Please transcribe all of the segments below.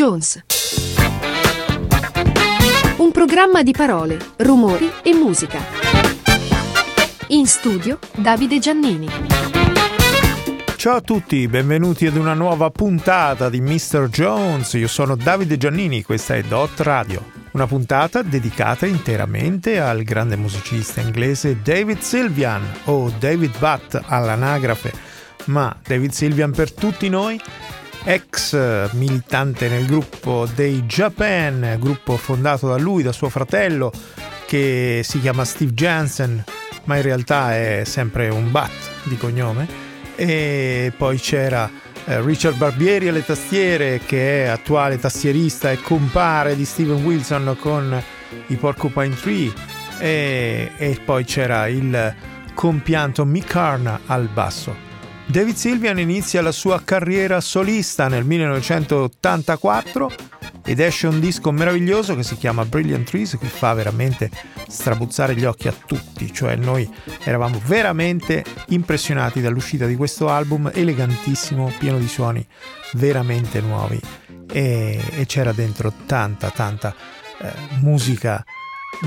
Jones. Un programma di parole, rumori e musica. In studio Davide Giannini. Ciao a tutti, benvenuti ad una nuova puntata di Mr. Jones. Io sono Davide Giannini, questa è Dot Radio. Una puntata dedicata interamente al grande musicista inglese David Sylvian o David Butt all'anagrafe, ma David Sylvian per tutti noi ex militante nel gruppo dei Japan, gruppo fondato da lui, da suo fratello, che si chiama Steve Jansen, ma in realtà è sempre un Bat di cognome. E poi c'era eh, Richard Barbieri alle tastiere, che è attuale tastierista e compare di Steven Wilson con i Porcupine Tree. E, e poi c'era il compianto Mick Carna al basso. David Sylvian inizia la sua carriera solista nel 1984 ed esce un disco meraviglioso che si chiama Brilliant Trees che fa veramente strabuzzare gli occhi a tutti, cioè noi eravamo veramente impressionati dall'uscita di questo album elegantissimo, pieno di suoni veramente nuovi. E, e c'era dentro tanta tanta eh, musica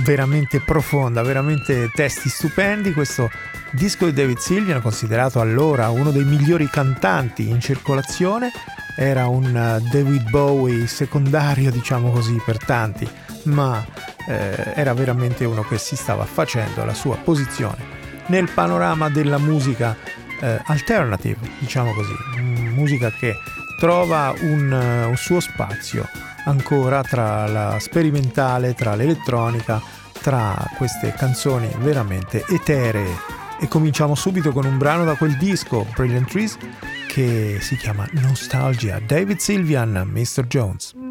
veramente profonda, veramente testi stupendi. Questo disco di David Sylvian, considerato allora uno dei migliori cantanti in circolazione, era un uh, David Bowie secondario, diciamo così, per tanti, ma eh, era veramente uno che si stava facendo la sua posizione nel panorama della musica eh, alternative, diciamo così, musica che trova un, uh, un suo spazio ancora tra la sperimentale, tra l'elettronica, tra queste canzoni veramente eteree. E cominciamo subito con un brano da quel disco, Brilliant Trees, che si chiama Nostalgia. David Sylvian, Mr. Jones.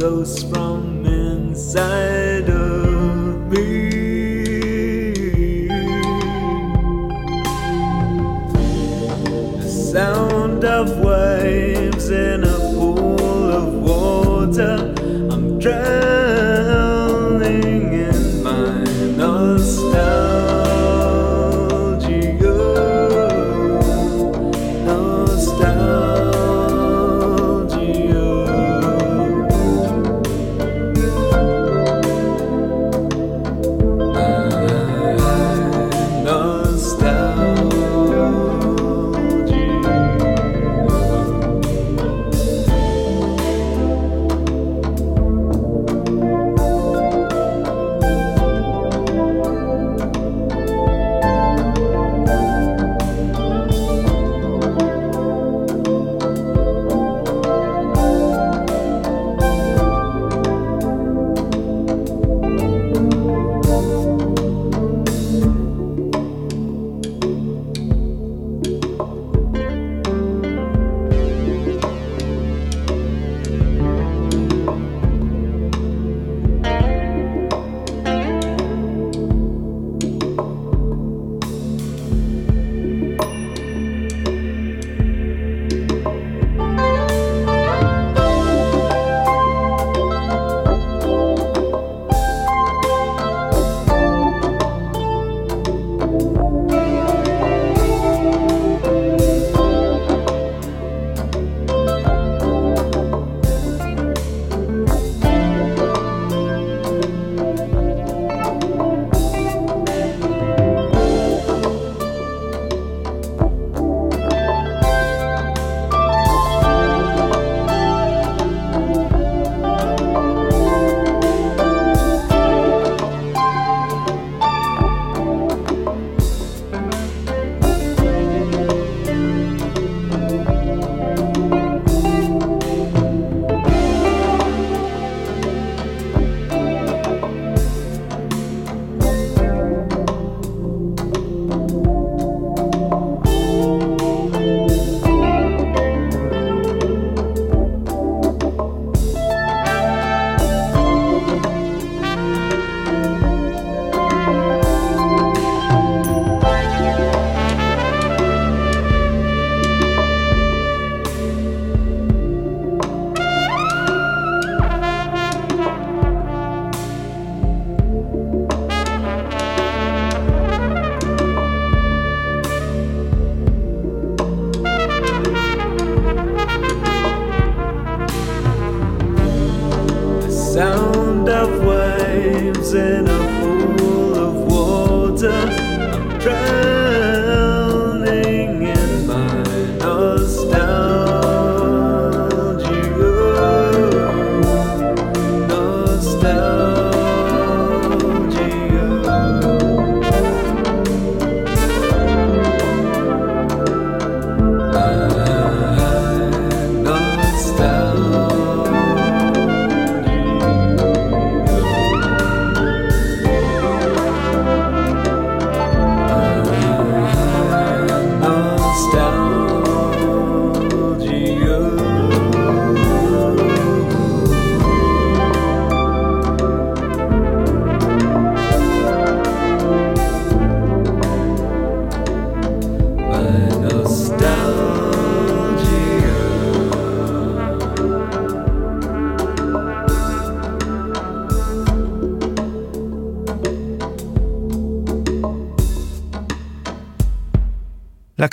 ghosts from inside.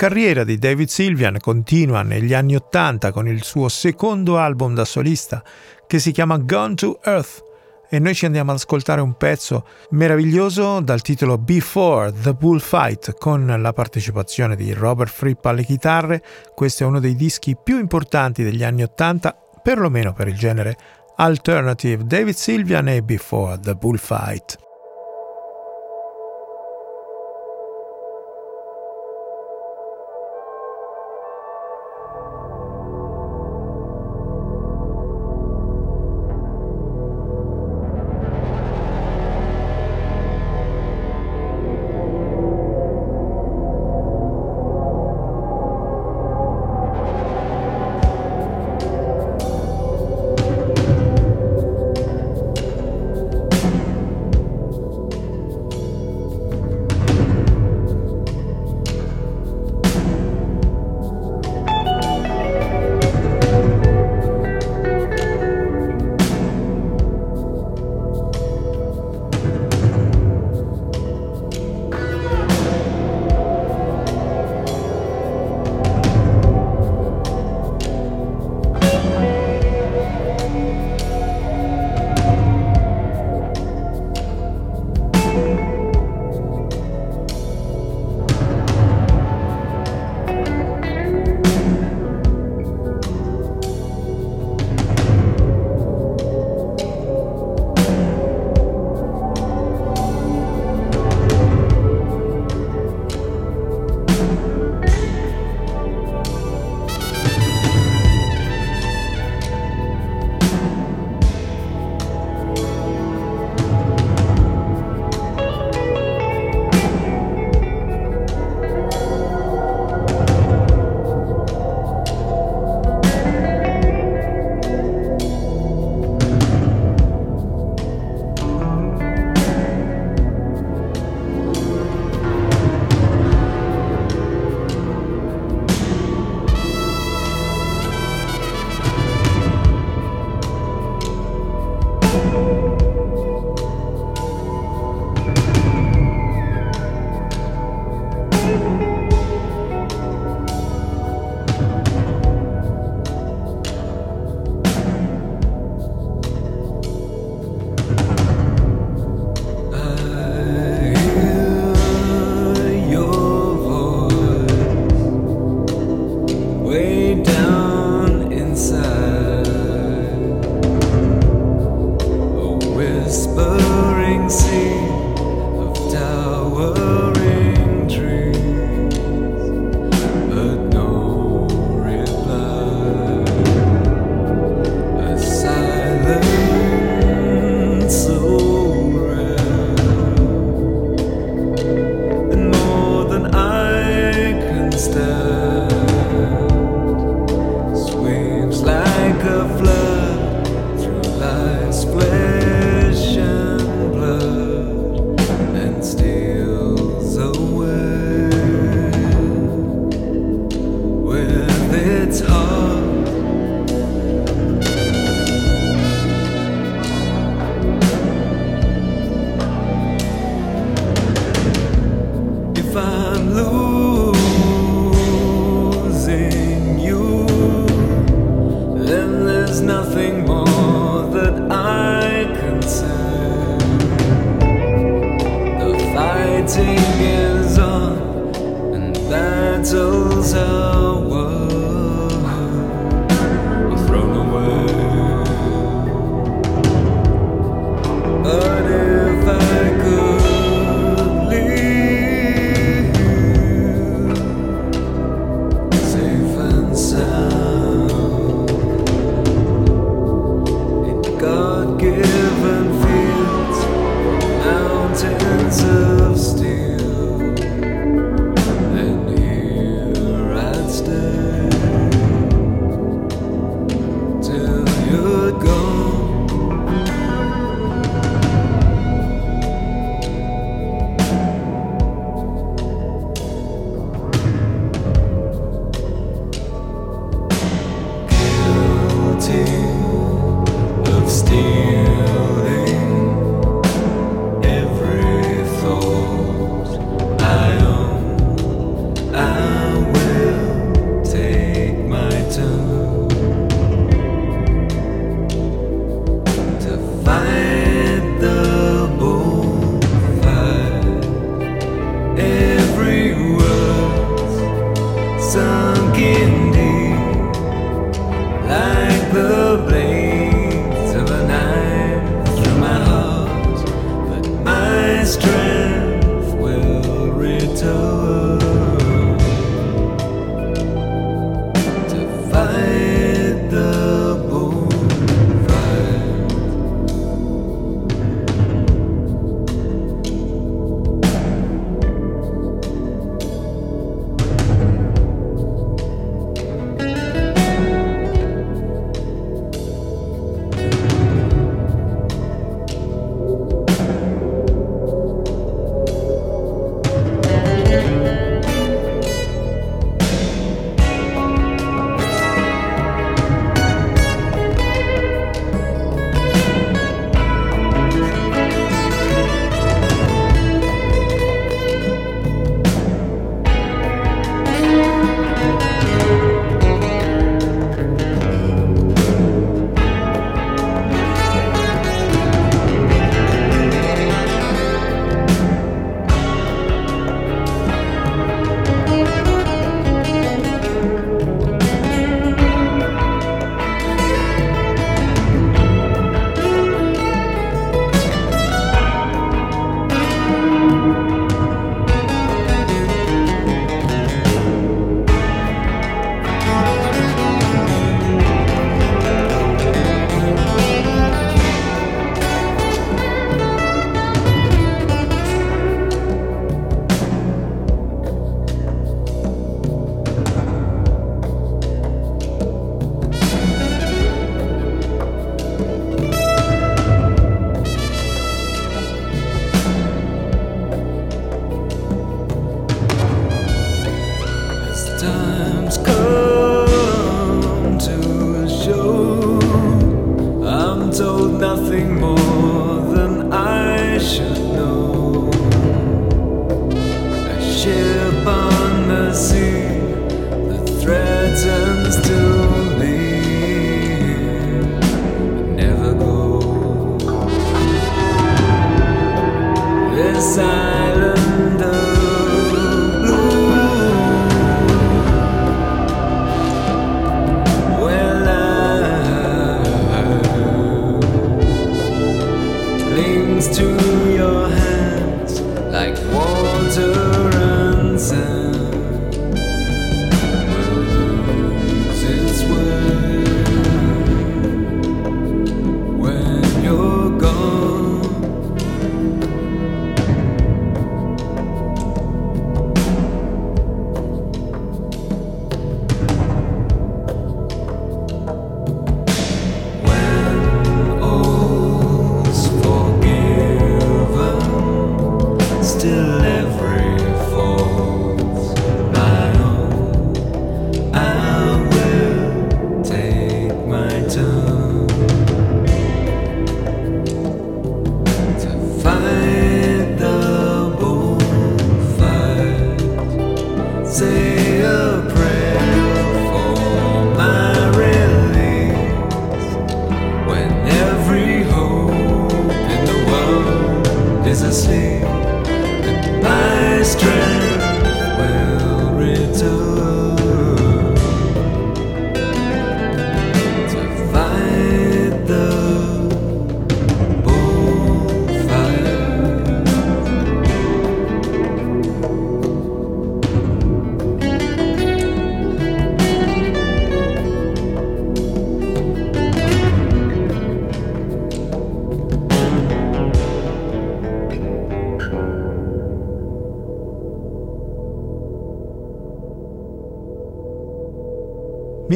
Carriera di David Sylvian continua negli anni Ottanta con il suo secondo album da solista che si chiama Gone to Earth e noi ci andiamo ad ascoltare un pezzo meraviglioso dal titolo Before the Bullfight con la partecipazione di Robert Fripp alle chitarre. Questo è uno dei dischi più importanti degli anni Ottanta, perlomeno per il genere alternative. David Sylvian e Before the Bullfight.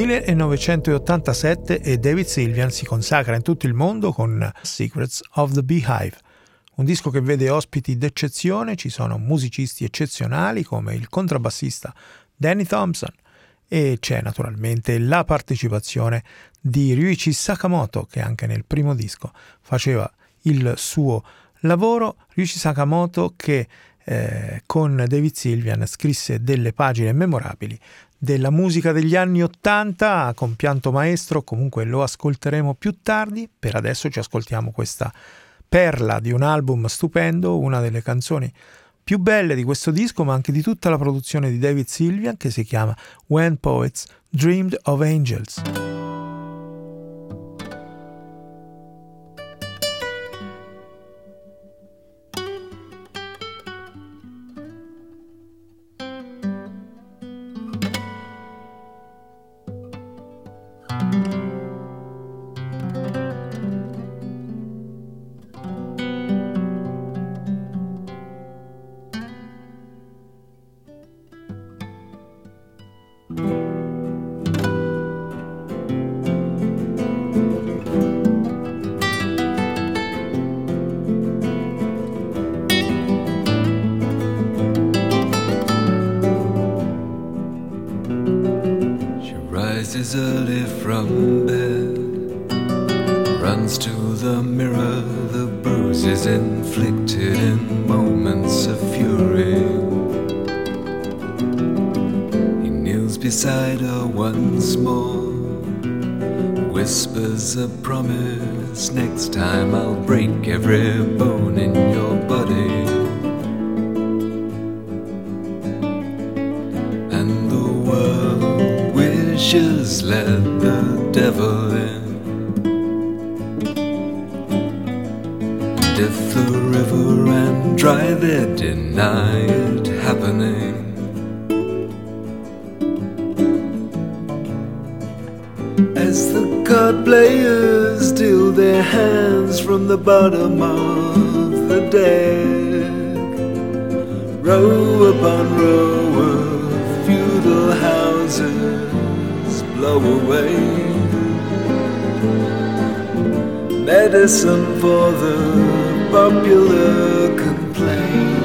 1987 e David Sylvian si consacra in tutto il mondo con Secrets of the Beehive, un disco che vede ospiti d'eccezione, ci sono musicisti eccezionali come il contrabbassista Danny Thompson e c'è naturalmente la partecipazione di Ryuichi Sakamoto che anche nel primo disco faceva il suo lavoro, Ryuichi Sakamoto che eh, con David Sylvian scrisse delle pagine memorabili della musica degli anni Ottanta con pianto maestro, comunque lo ascolteremo più tardi, per adesso ci ascoltiamo questa perla di un album stupendo, una delle canzoni più belle di questo disco, ma anche di tutta la produzione di David Sylvian che si chiama When Poets Dreamed of Angels. blow away. Medicine for the popular complaint.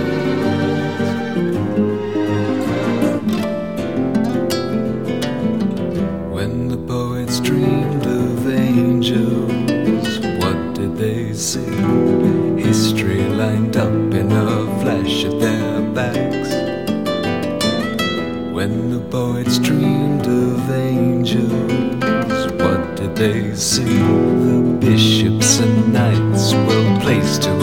When the poets dreamed of angels, what did they see? History lined up in a flash at their backs. When the poets dreamed of angels, what did they see? The bishops and knights were placed to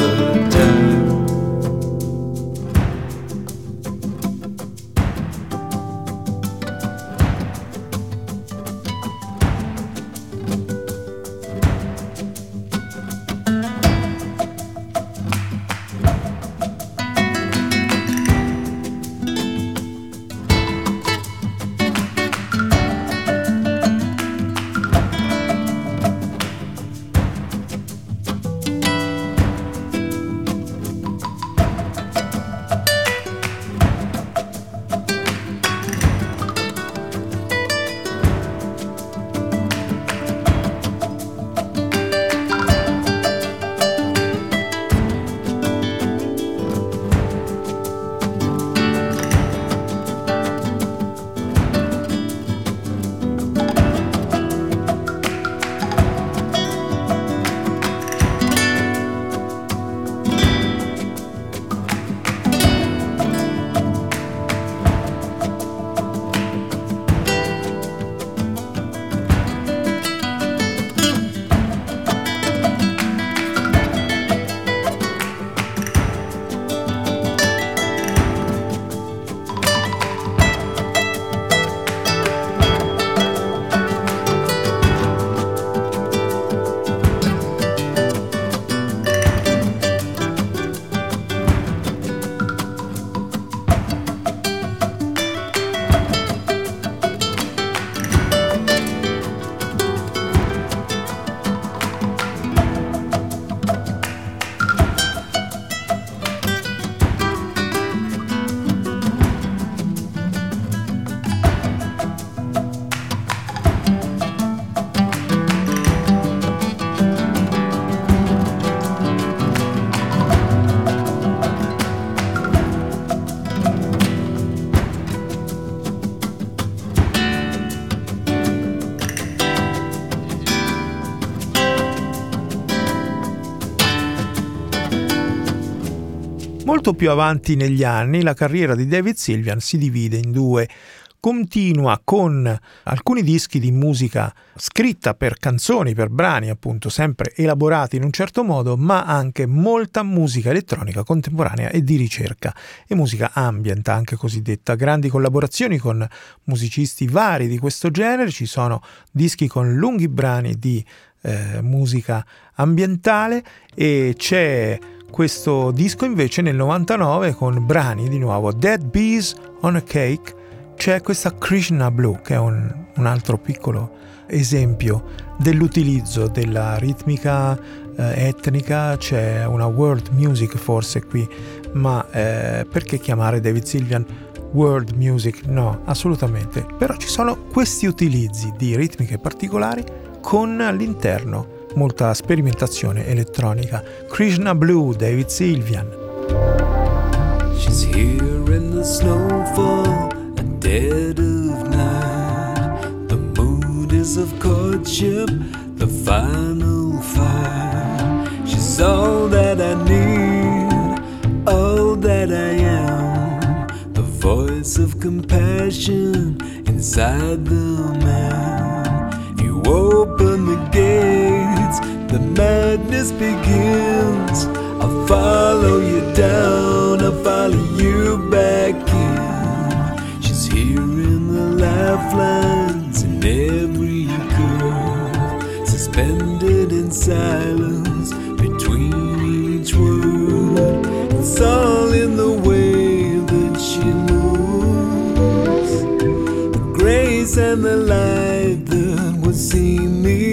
Molto più avanti negli anni la carriera di David Sylvian si divide in due continua con alcuni dischi di musica scritta per canzoni, per brani appunto sempre elaborati in un certo modo, ma anche molta musica elettronica contemporanea e di ricerca e musica ambient anche cosiddetta. Grandi collaborazioni con musicisti vari di questo genere, ci sono dischi con lunghi brani di eh, musica ambientale e c'è questo disco invece nel 99 con brani di nuovo Dead Bees on a Cake c'è questa Krishna Blue, che è un, un altro piccolo esempio dell'utilizzo della ritmica eh, etnica, c'è una world music forse qui, ma eh, perché chiamare David Sylvian world music? No, assolutamente. Però ci sono questi utilizzi di ritmiche particolari con all'interno molta sperimentazione elettronica. Krishna Blue, David Sylvian. She's here in the snowfall. dead of night. The mood is of courtship, the final fight. She's all that I need, all that I am. The voice of compassion inside the man. You open the gates, the madness begins. I'll follow you down, I'll follow you back in She's here in the lifelines in every curve, suspended in silence between each word. It's all in the way that she moves, the grace and the light that would see me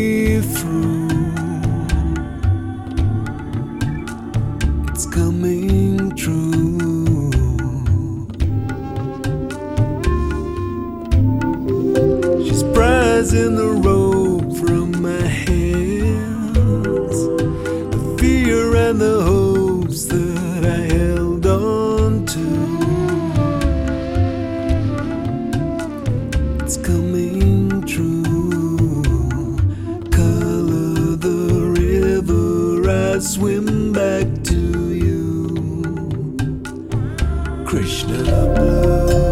in the rope from my hands. The fear and the hopes that I held on to. It's coming true. Color the river I swim back to you. Krishna blue.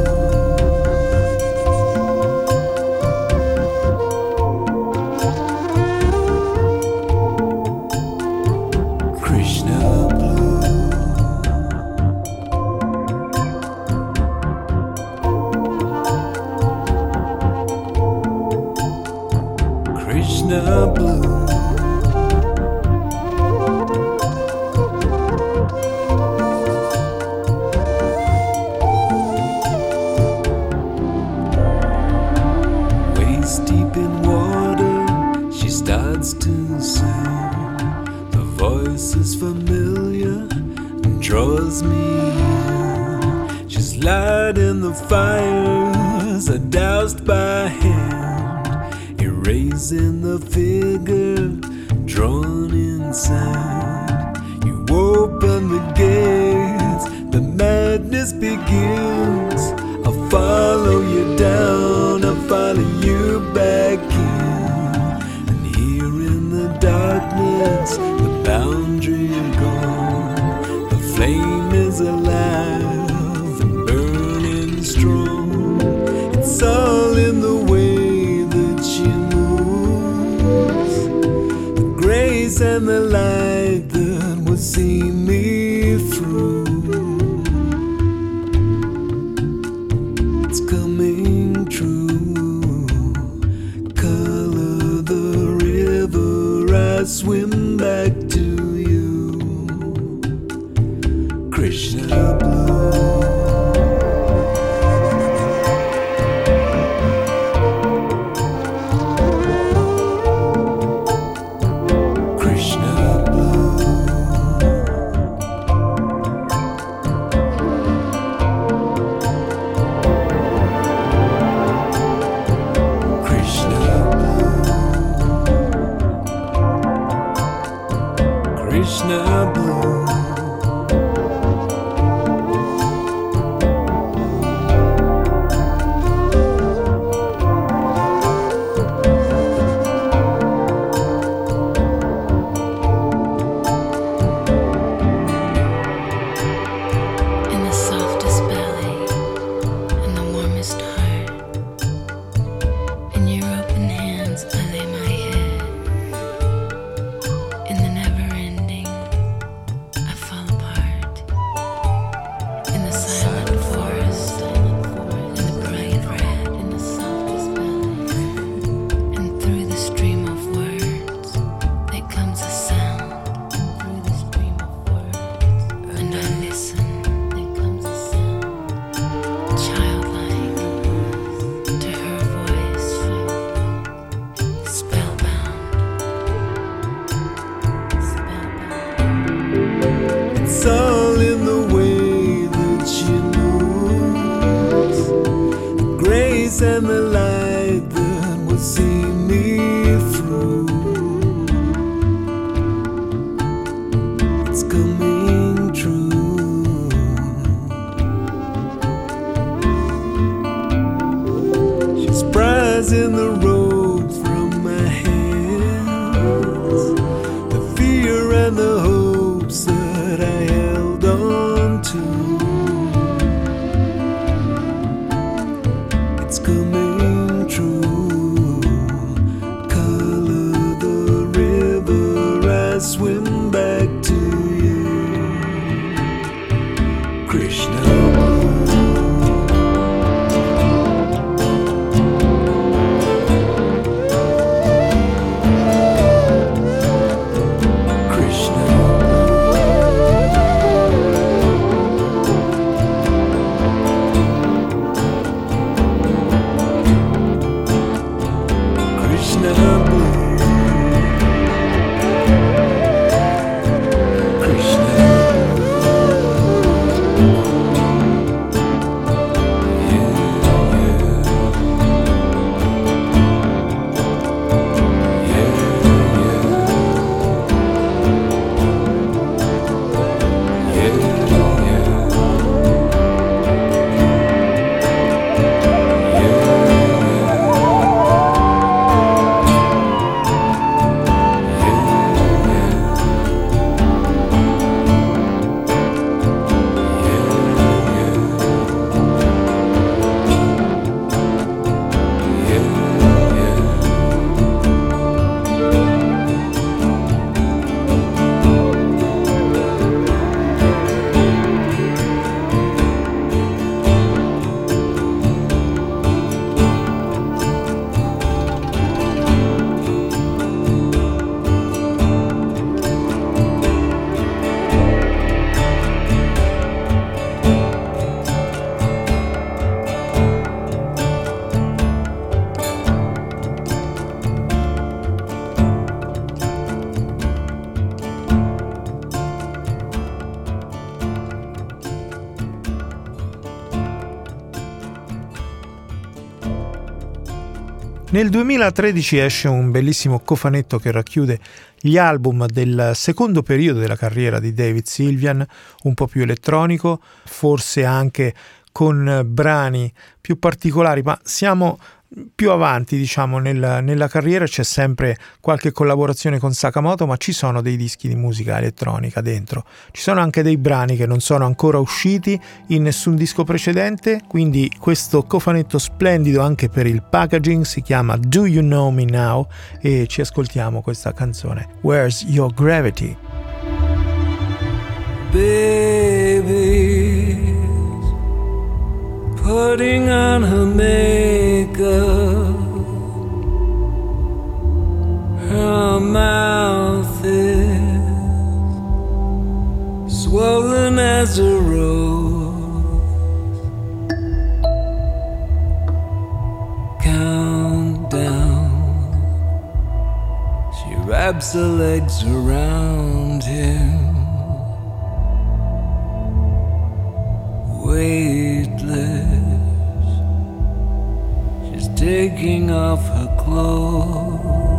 Nel 2013 esce un bellissimo cofanetto che racchiude gli album del secondo periodo della carriera di David Sylvian, un po' più elettronico, forse anche con brani più particolari, ma siamo più avanti, diciamo, nel, nella carriera c'è sempre qualche collaborazione con Sakamoto, ma ci sono dei dischi di musica elettronica dentro. Ci sono anche dei brani che non sono ancora usciti in nessun disco precedente, quindi questo cofanetto splendido anche per il packaging si chiama Do You Know Me Now e ci ascoltiamo questa canzone Where's Your Gravity? Baby's putting on her makeup. Her mouth is swollen as a rose. Countdown. She wraps her legs around him. Weightless. She's taking off her clothes.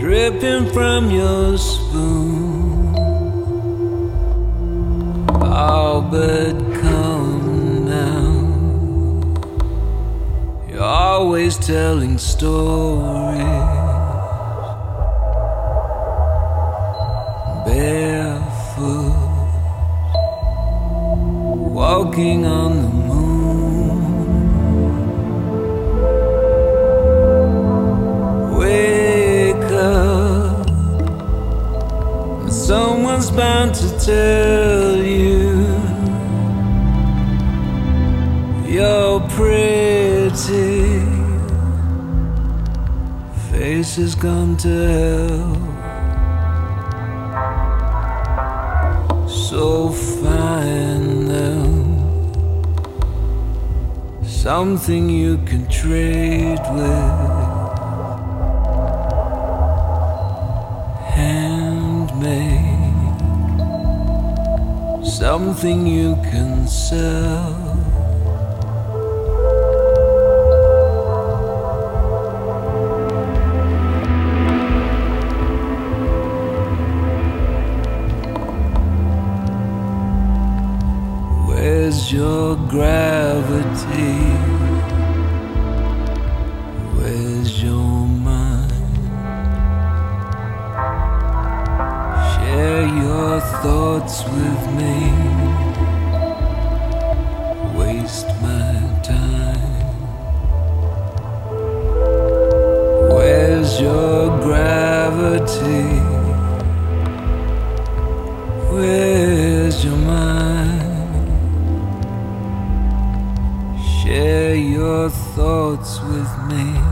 Dripping from your spoon. Oh, but now. You're always telling stories. Barefoot, walking on someone's bound to tell you you're pretty. Face has gone to hell. So find them something you can trade with. Something you can sell. Where's your gravity? Thoughts with me. Waste my time. Where's your gravity? Where's your mind? Share your thoughts with me.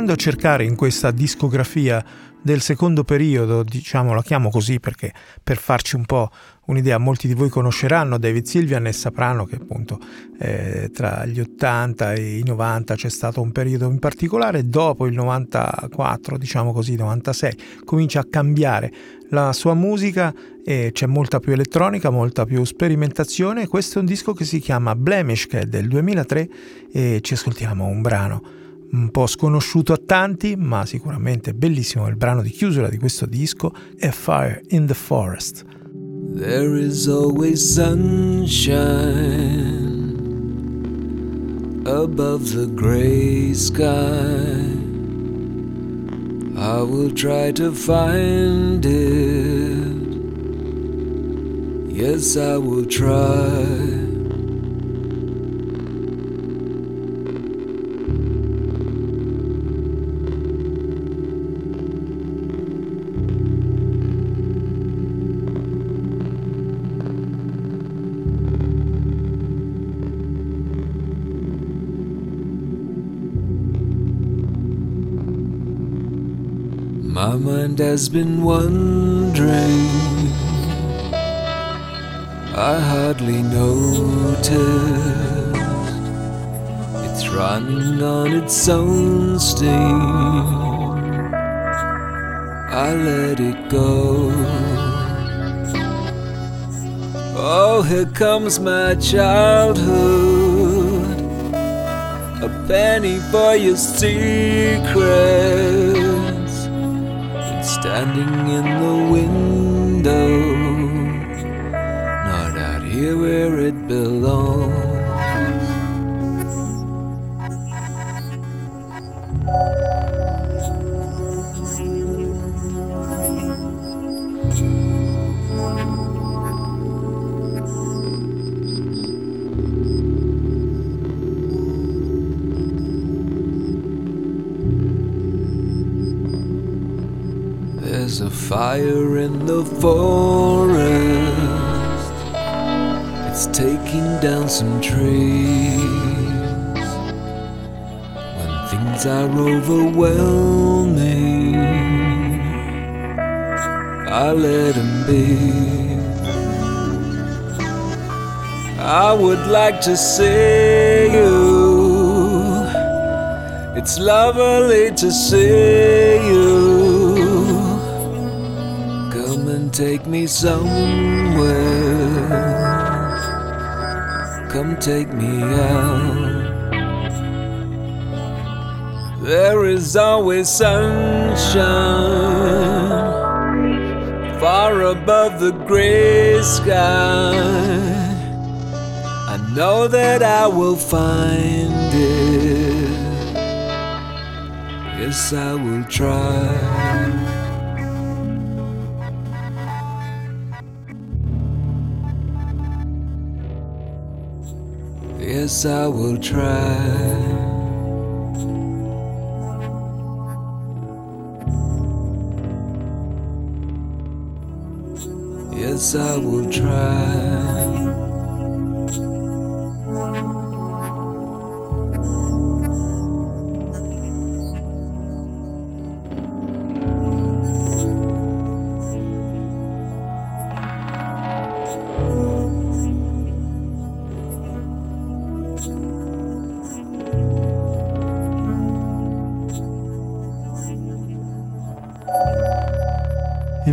Andando a cercare in questa discografia del secondo periodo, diciamo la chiamo così perché per farci un po' un'idea, molti di voi conosceranno David Sylvian e sapranno che appunto eh, tra gli 80 e i 90 c'è stato un periodo in particolare, dopo il 94, diciamo così, 96, comincia a cambiare la sua musica e c'è molta più elettronica, molta più sperimentazione. Questo è un disco che si chiama Blemish, che è del 2003 e ci ascoltiamo un brano un po' sconosciuto a tanti, ma sicuramente bellissimo il brano di chiusura di questo disco, A Fire in the Forest. There is always sunshine above the gray sky. I will try to find it. Yes, I will try. My mind has been wandering. I hardly noticed. It's running on its own steam. I let it go. Oh, here comes my childhood. A penny for your secrets standing in the window, not out here where it belongs. Fire in the forest. It's taking down some trees. When things are overwhelming, I let them be. I would like to see you. It's lovely to see you. Take me somewhere. Come take me out. There is always sunshine far above the gray sky. I know that I will find it. Yes, I will try. Yes, I will try. Yes, I will try.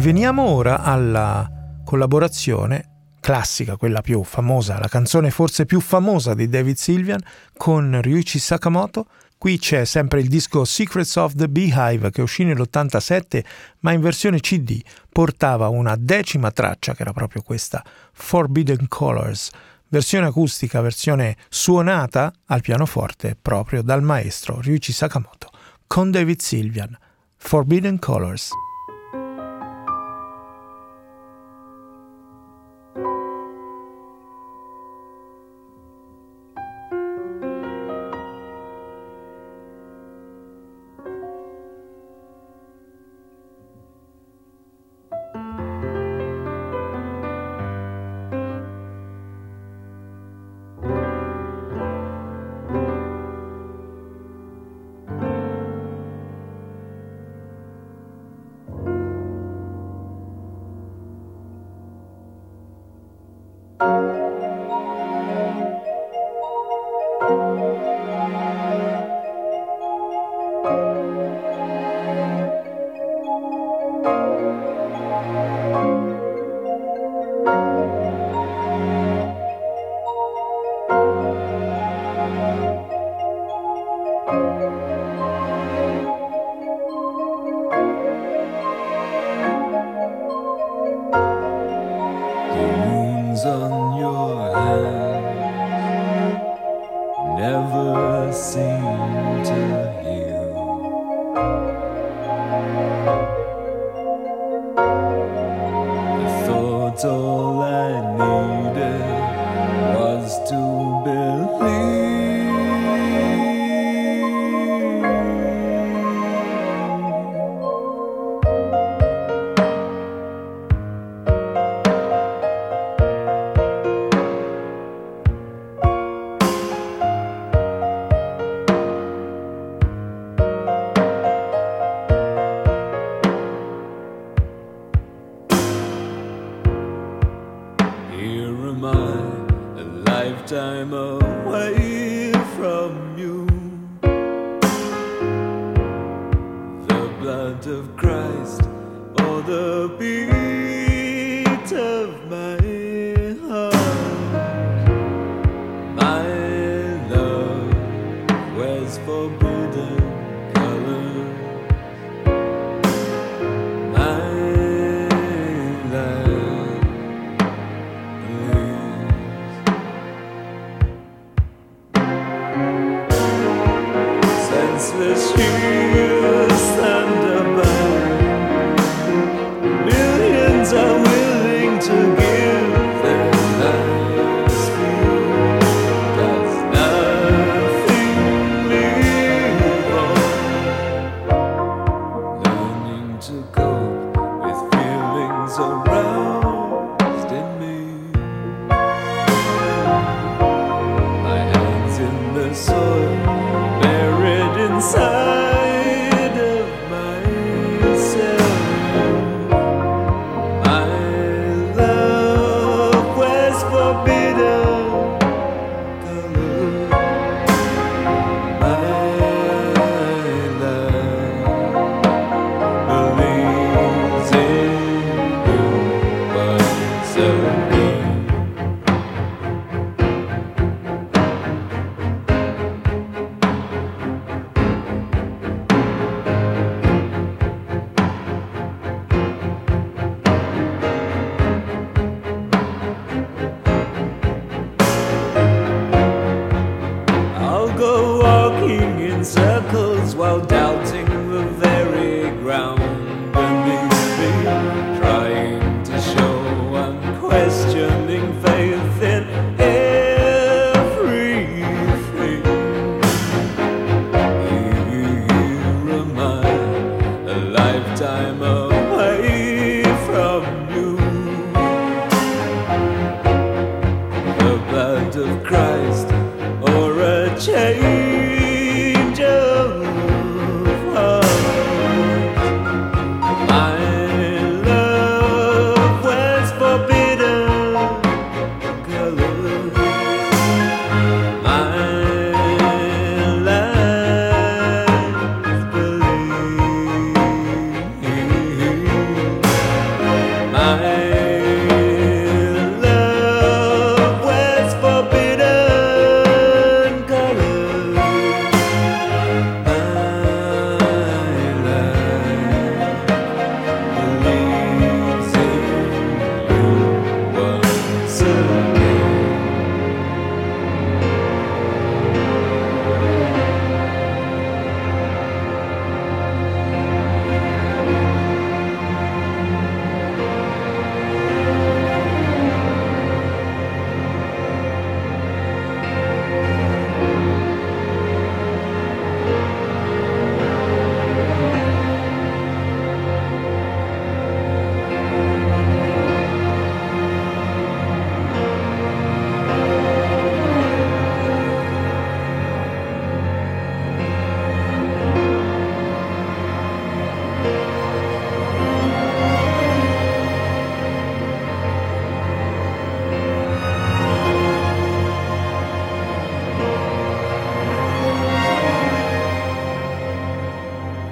Veniamo ora alla collaborazione classica, quella più famosa, la canzone forse più famosa di David Sylvian con Ryuichi Sakamoto. Qui c'è sempre il disco Secrets of the Beehive che uscì nell'87, ma in versione CD portava una decima traccia che era proprio questa Forbidden Colors, versione acustica, versione suonata al pianoforte proprio dal maestro Ryuichi Sakamoto con David Sylvian. Forbidden Colors. Blood of Christ, or the beat of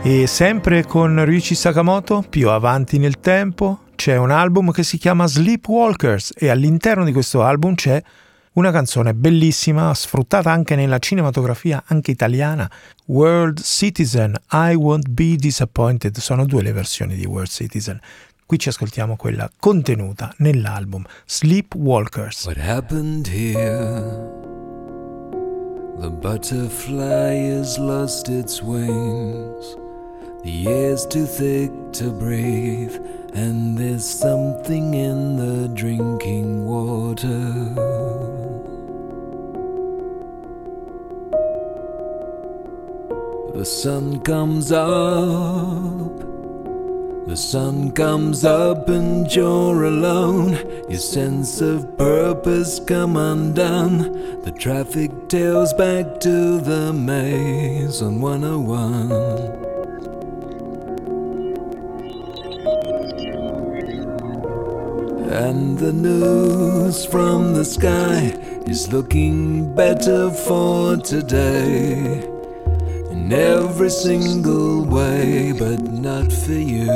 E sempre con Ryuichi Sakamoto, più avanti nel tempo, c'è un album che si chiama Sleepwalkers e all'interno di questo album c'è una canzone bellissima, sfruttata anche nella cinematografia anche italiana, World Citizen, I Won't Be Disappointed. Sono due le versioni di World Citizen. Qui ci ascoltiamo quella contenuta nell'album Sleepwalkers. What happened here? The butterfly has lost its wings. The air's too thick to breathe, and there's something in the drinking water. The sun comes up, the sun comes up, and you're alone. Your sense of purpose come undone. The traffic tails back to the maze on 101. And the news from the sky is looking better for today. In every single way, but not for you.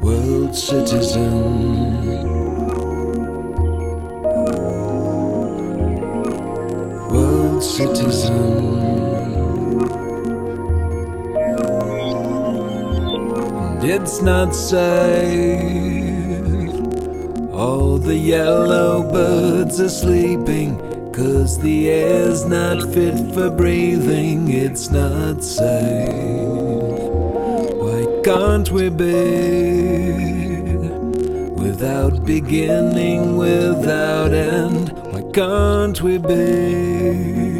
World citizen. World citizen. It's not safe. All the yellow birds are sleeping, cause the air's not fit for breathing, it's not safe. Why can't we be without beginning, without end? Why can't we be?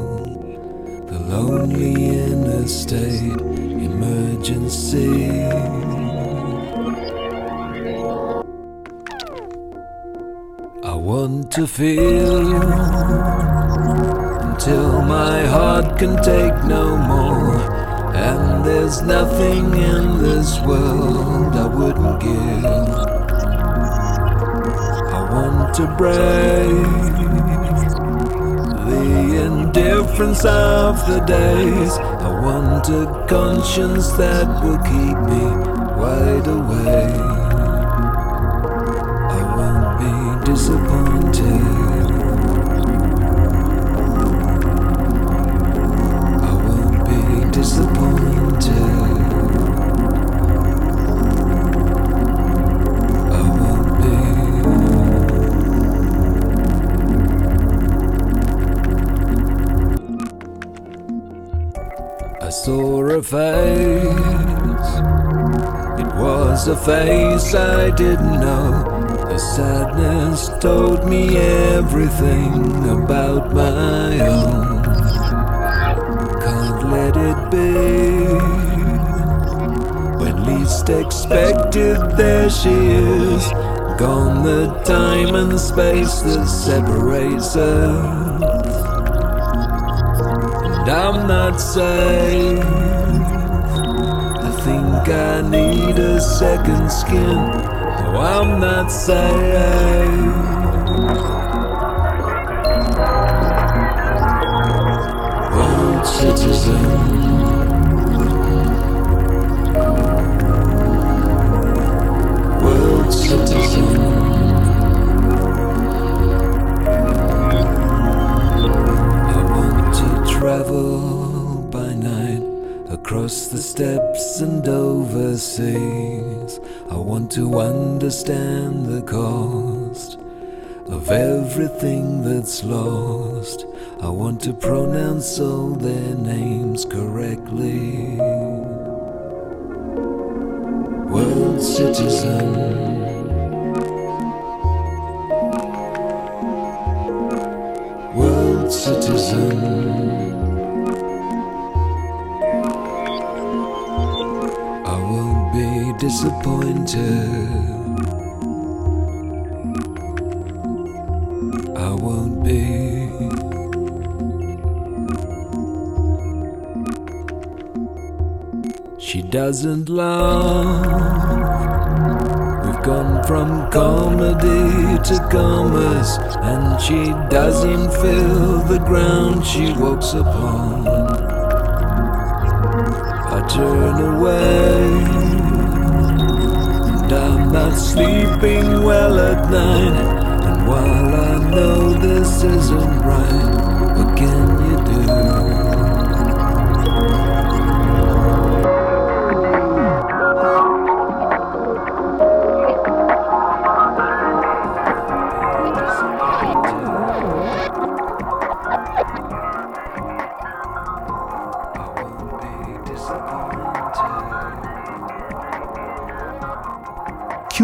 The a state emergency. I want to feel until my heart can take no more. And there's nothing in this world I wouldn't give. I want to break the indifference of the days. I want a conscience that will keep me wide awake. I won't be disappointed. A face. It was a face I didn't know. The sadness told me everything about my own. Can't let it be. When least expected, there she is. Gone the time and space that separates us. And I'm not safe. I think I need a second skin. No, I'm not. World citizen. World citizen. The steppes and overseas. I want to understand the cost of everything that's lost. I want to pronounce all their names correctly. World citizen. I won't be. She doesn't love. We've gone from comedy to commerce, and she doesn't feel the ground she walks upon. I turn away, not sleeping well at night. And while I know this isn't right, what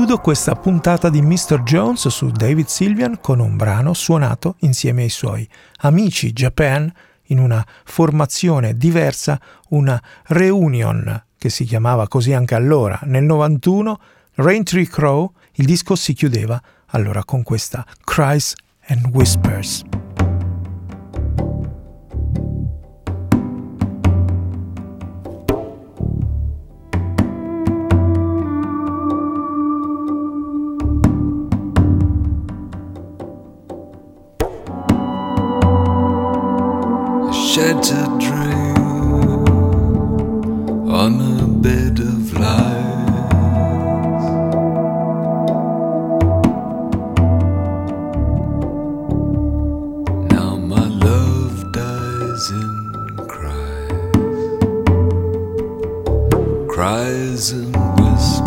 Chiudo questa puntata di Mr. Jones su David Sylvian con un brano suonato insieme ai suoi amici Japan in una formazione diversa, una reunion che si chiamava così anche allora. Nel 91 Raintree Crow, il disco si chiudeva allora con questa Cries and Whispers. shattered dream on a bed of lies. Now my love dies in cries, cries and whispers.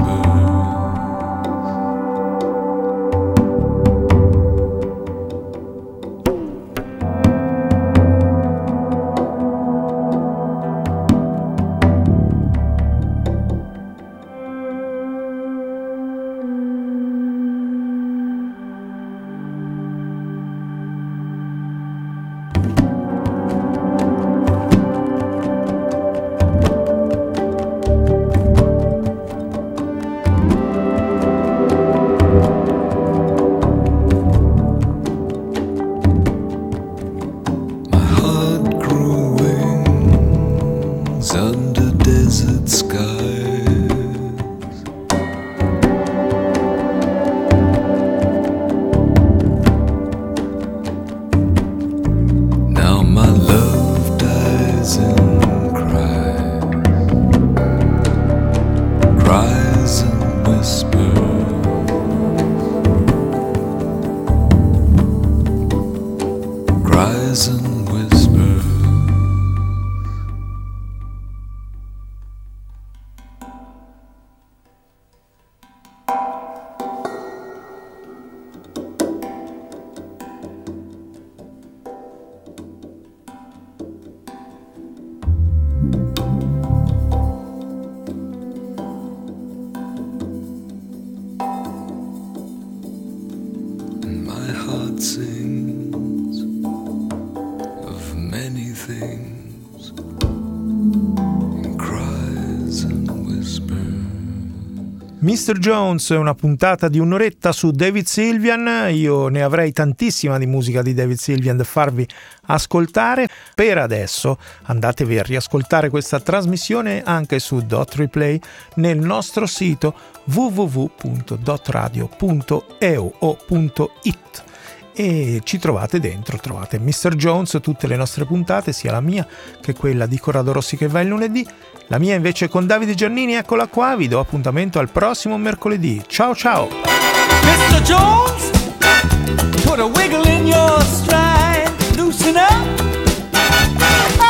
Mr. Jones, una puntata di un'oretta su David Sylvian. Io ne avrei tantissima di musica di David Sylvian da farvi ascoltare. Per adesso andatevi a riascoltare questa trasmissione anche su Dot Replay nel nostro sito www.dotradio.eu o .it e ci trovate dentro, trovate Mr. Jones, tutte le nostre puntate, sia la mia che quella di Corrado Rossi che va il lunedì, la mia invece con Davide Giannini, eccola qua, vi do appuntamento al prossimo mercoledì. Ciao ciao! Mr. Jones, put a wiggle in your stride, loosen up.